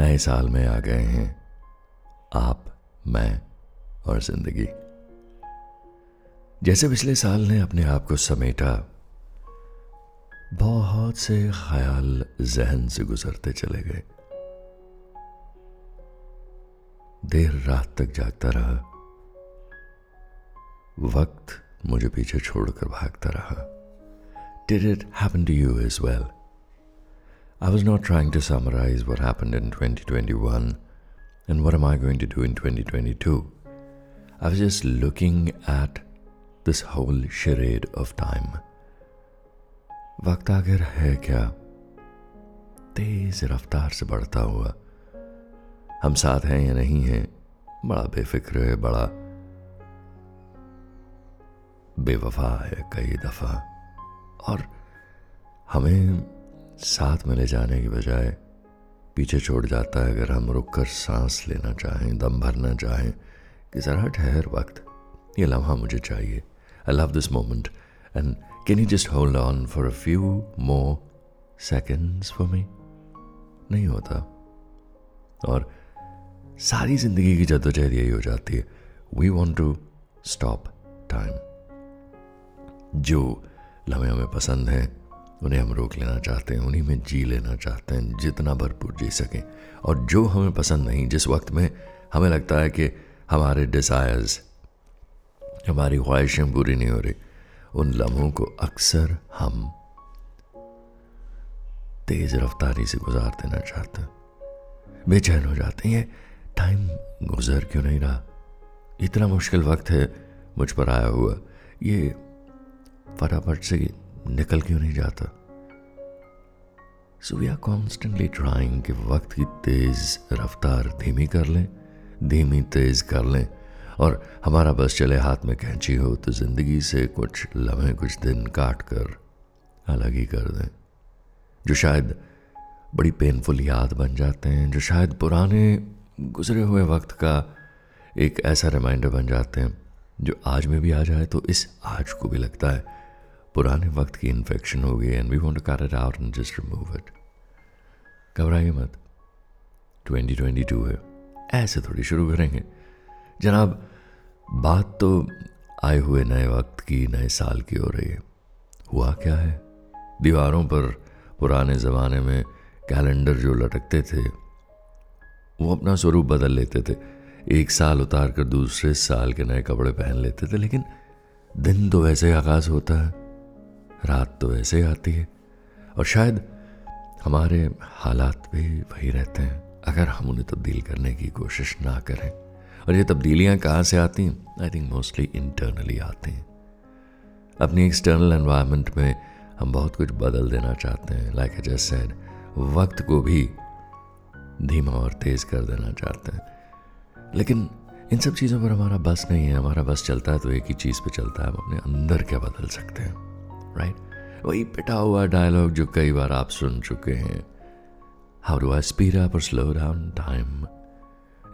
नए साल में आ गए हैं। आप, मैं और ज़िंदगी। जैसे पिछले साल ने अपने आप को समेटा, बहुत से ख्याल जहन से गुजरते चले गए। देर रात तक जागता रहा। वक्त मुझे पीछे छोड़कर भागता रहा। Did it happen to you as well? I was not trying to summarize what happened in 2021 and what am I going to do in 2022. I was just looking at this whole charade of time. वक्त आखिर है क्या तेज रफ्तार से बढ़ता हुआ हम साथ हैं या नहीं हैं बड़ा बेफिक्र है बड़ा बेवफा है कई दफा और हमें साथ में ले जाने के बजाय पीछे छोड़ जाता है। अगर हम रुक कर सांस लेना चाहें, दम भरना चाहें, कि ज़रा ठहर वक्त, ये लम्हा मुझे चाहिए। I love this moment and can you just hold on for a few more seconds for me नहीं होता। और सारी ज़िंदगी की जद्दोजहद यही हो जाती है। We want to stop time जो लम्हे हमें पसंद हैं उन्हें हम रोक लेना चाहते हैं, उन्हीं में जी लेना चाहते हैं, जितना भरपूर जी सकें। और जो हमें पसंद नहीं, जिस वक्त में हमें लगता है कि हमारे डिज़ायर्स हमारी ख्वाहिशें पूरी नहीं हो रही, उन लम्हों को अक्सर हम तेज रफ्तारी से गुजार देना चाहते हैं। बेचैन हो जाते हैं, ये टाइम गुजर क्यों नहीं रहा? इतना मुश्किल वक्त है मुझ पर आया हुआ। ये फटाफट से निकल क्यों नहीं जाता? So we are constantly trying कि वक्त की तेज रफ्तार धीमी कर लें, धीमी तेज कर लें, और हमारा बस चले हाथ में कैंची हो तो ज़िंदगी से कुछ लम्हे, कुछ दिन काट कर अलग ही कर दें, जो शायद बड़ी पेनफुल याद बन जाते हैं, जो शायद पुराने गुजरे हुए वक्त का एक ऐसा रिमाइंडर बन जाते हैं, जो आज में भी आ जाए तो इस आज को भी लगता है। पुराने वक्त की इन्फेक्शन हो गई and we want to cut it out and just remove it घबराइए मत। 2022 है। ऐसे थोड़ी शुरू करेंगे। जनाब, बात तो आए हुए नए वक्त की, नए साल की हो रही है। हुआ क्या है? दीवारों पर पुराने ज़माने में कैलेंडर जो लटकते थे, वो अपना स्वरूप बदल लेते थे। एक साल उतार कर दूसरे साल के नए कपड़े पहन लेते थे, लेकिन दिन तो वैसे ही आगाज़ होता है। रात तो ऐसे आती है। और शायद हमारे हालात भी वही रहते हैं। अगर हम उन्हें तब्दील करने की कोशिश ना करें। और ये तब्दीलियाँ कहाँ से आती हैं? आई थिंक मोस्टली इंटरनली आती हैं। अपनी एक्सटर्नल एनवायरनमेंट में हम बहुत कुछ बदल देना चाहते हैं। लाइक ए जैसे वक्त को भी धीमा और तेज़ कर देना चाहते हैं। लेकिन इन सब चीज़ों पर हमारा बस नहीं है। हमारा बस चलता है तो एक ही चीज़ पे चलता है। हम अपने अंदर क्या बदल सकते हैं? राइट वही पिटा हुआ डायलॉग जो कई बार आप सुन चुके हैं। How do I speed up और slow down time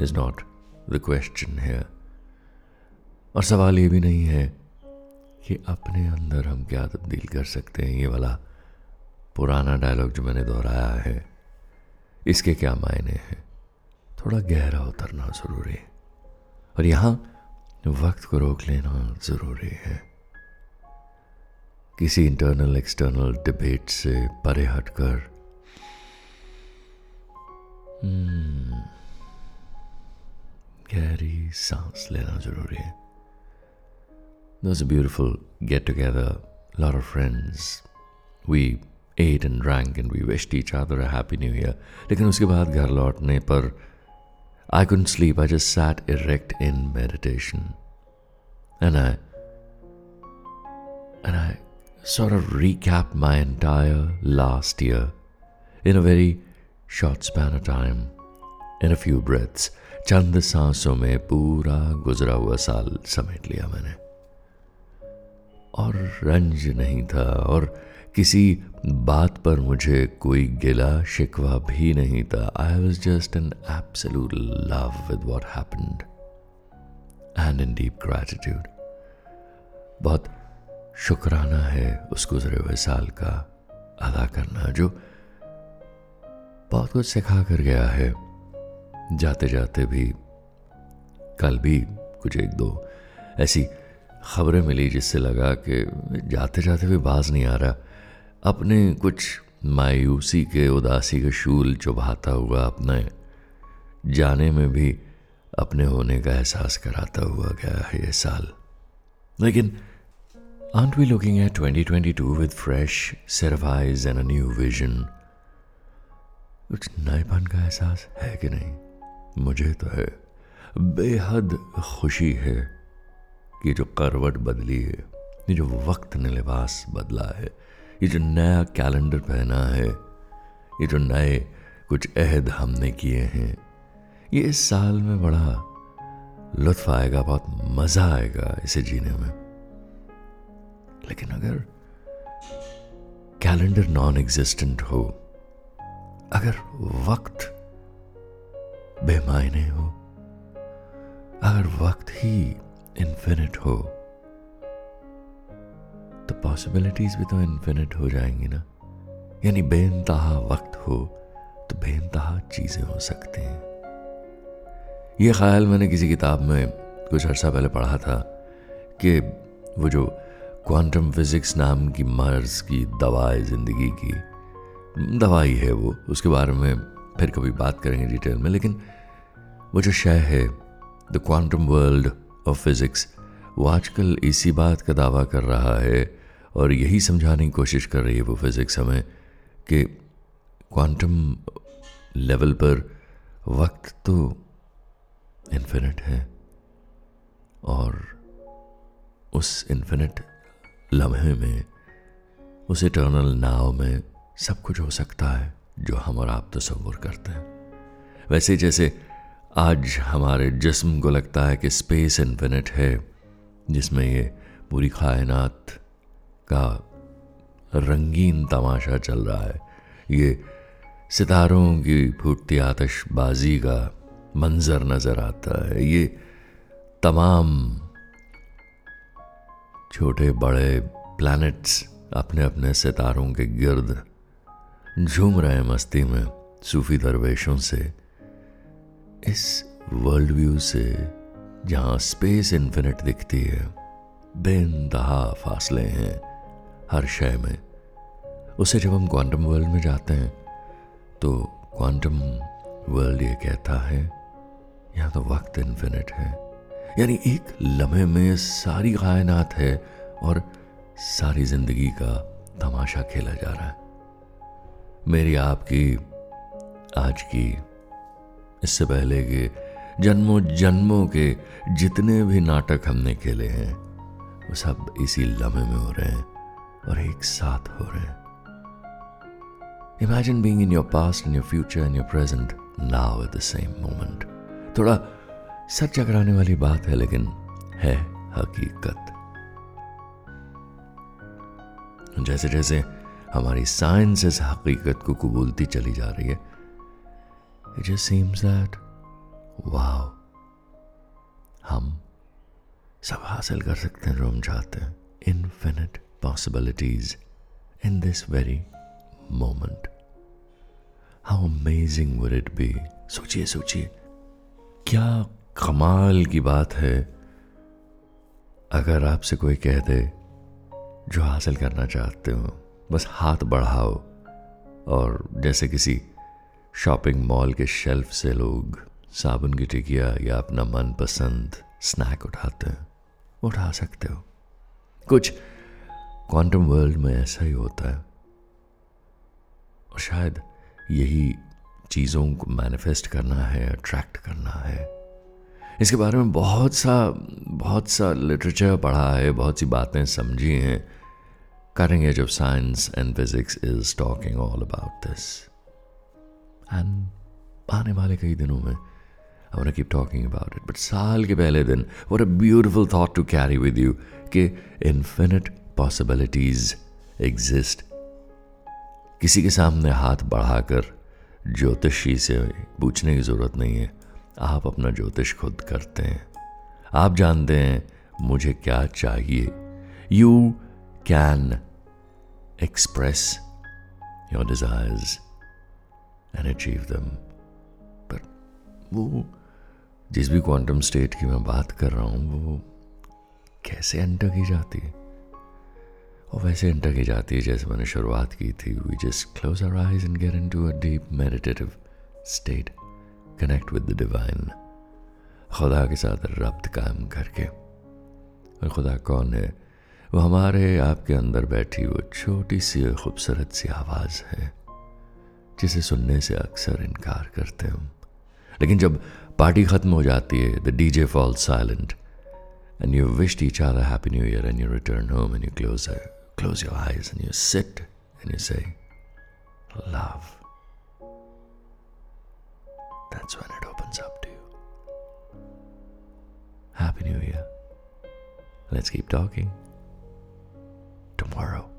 is not the question है और सवाल ये भी नहीं है कि अपने अंदर हम क्या तब्दील कर सकते हैं? ये वाला पुराना डायलॉग जो मैंने दोहराया है, इसके क्या मायने हैं? थोड़ा गहरा उतरना ज़रूरी है। और यहाँ वक्त को रोक लेना ज़रूरी है। किसी इंटरनल एक्सटर्नल डिबेट से परे हटकर। गहरी सांस लेना ज़रूरी है। This a beautiful get together lot of friends we ate and drank and we wished each other happy new year लेकिन उसके बाद घर लौटने पर I can't sleep I just sat erect in meditation and I and I sort of recap my entire last year in a very short span of time, in a few breaths. चंद सांसों में पूरा गुजरा हुआ साल समेट लिया मैंने और रंज नहीं था और किसी बात पर मुझे कोई गिला शिकवा भी नहीं था I was just an absolute love with what happened and in deep gratitude बहुत शुक्राना है उस गुजरे हुए साल का अदा करना, जो बहुत कुछ सिखा कर गया है। जाते जाते भी, कल भी कुछ एक दो ऐसी खबरें मिली, जिससे लगा कि जाते जाते भी बाज नहीं आ रहा। अपने कुछ मायूसी के, उदासी के शूल चुभाता हुआ, अपने जाने में भी अपने होने का एहसास कराता हुआ गया है ये साल। लेकिन aren't we looking at 2022 with fresh, set of eyes and a new vision? कुछ नएपन का एहसास है कि नहीं? मुझे तो है। बेहद खुशी है कि जो करवट बदली है, ये जो वक्त ने लिबास बदला है, ये जो नया कैलेंडर पहना है, ये जो नए कुछ अहद हमने किए हैं, ये इस साल में बड़ा लुत्फ आएगा, बहुत मज़ा आएगा इसे जीने में। लेकिन अगर कैलेंडर नॉन एग्जिस्टेंट हो, अगर वक्त बेमायने हो, अगर वक्त ही इन्फिनिट हो तो पॉसिबिलिटीज भी तो इन्फिनिट हो जाएँगी ना। यानी बेनतहा वक्त हो तो बेनतहा चीज़ें हो सकती हैं। ये ख्याल मैंने किसी किताब में कुछ अर्सा पहले पढ़ा था कि वो जो क्वांटम फिजिक्स नाम की मर्ज की दवा है ज़िंदगी की दवाई है वो। उसके बारे में फिर कभी बात करेंगे डिटेल में, लेकिन वो जो शय है the quantum world of physics वो आजकल इसी बात का दावा कर रहा है और यही समझाने की कोशिश कर रही है वो फिज़िक्स हमें कि क्वांटम लेवल पर वक्त तो इन्फिनिट है और उस इन्फिनिट लम्हे में, उस इटर्नल नाव में सब कुछ हो सकता है जो हम और आप तस्वुर करते हैं। वैसे जैसे आज हमारे जिस्म को लगता है कि स्पेस इन्फिनिट है, जिसमें ये पूरी कायनात का रंगीन तमाशा चल रहा है। ये सितारों की फूटती आतशबाजी का मंजर नज़र आता है। ये तमाम छोटे बड़े प्लैनेट्स अपने अपने सितारों के गिर्द झूम रहे मस्ती में सूफी दरवेशों से। इस वर्ल्ड व्यू से जहाँ स्पेस इन्फिनिट दिखती है बेनतहा फासले हैं हर शय में। उसे जब हम क्वांटम वर्ल्ड में जाते हैं तो क्वांटम वर्ल्ड ये कहता है, यहाँ तो वक्त इन्फिनिट है। यानी एक लम्हे में सारी कायनात है और सारी ज़िंदगी का तमाशा खेला जा रहा है। मेरी आपकी, आज की, इससे पहले के जन्मों जन्मों के जितने भी नाटक हमने खेले हैं, वो सब इसी लम्हे में हो रहे हैं और एक साथ हो रहे हैं। Imagine being in your past in your future in your present now at the same moment थोड़ा सर चकराने वाली बात है, लेकिन है हकीकत। जैसे जैसे हमारी साइंस इस हकीकत को कबूलती चली जा रही है it just seems that wow हम सब हासिल कर सकते हैं जो हम चाहते हैं। Infinite possibilities in this very moment how amazing would it be सोचिए सोचिए। क्या कमाल की बात है अगर आपसे कोई कह दे जो हासिल करना चाहते हो, बस हाथ बढ़ाओ। और जैसे किसी शॉपिंग मॉल के शेल्फ से लोग साबुन की टिकिया या अपना मनपसंद स्नैक उठाते हैं, उठा सकते हो। कुछ क्वांटम वर्ल्ड में ऐसा ही होता है। और शायद यही चीज़ों को मैनिफेस्ट करना है, अट्रैक्ट करना है। इसके बारे में बहुत सा बहुत सा लिटरेचर पढ़ा है, बहुत सी बातें समझी हैं। करेंगे जब science and physics is talking all about this and आने वाले कई दिनों में want to keep talking about it. साल के पहले दिन, what a beautiful thought to carry with you कि infinite पॉसिबिलिटीज एग्जिस्ट किसी के सामने हाथ बढ़ाकर ज्योतिषी से पूछने की ज़रूरत नहीं है। आप अपना ज्योतिष खुद करते हैं। आप जानते हैं, मुझे क्या चाहिए। You can express your desires and achieve दम पर वो, जिस भी क्वांटम स्टेट की मैं बात कर रहा हूँ, वो कैसे एंटर की जाती है? और वैसे एंटर की जाती है, जैसे मैंने शुरुआत की थी we just close our eyes and get into a deep meditative state connect with the divine खुदा के साथ रब्त कायम करके। और खुदा कौन है? वो हमारे आपके अंदर बैठी वो छोटी सी और खूबसूरत सी आवाज़ है जिसे सुनने से अक्सर इनकार करते हम। लेकिन जब पार्टी ख़त्म हो जाती है the D J fall silent and you wish each other happy new year and you return home and you close close your eyes and you sit and you say, Love. That's when it opens up to you. Happy New Year. Let's keep talking tomorrow.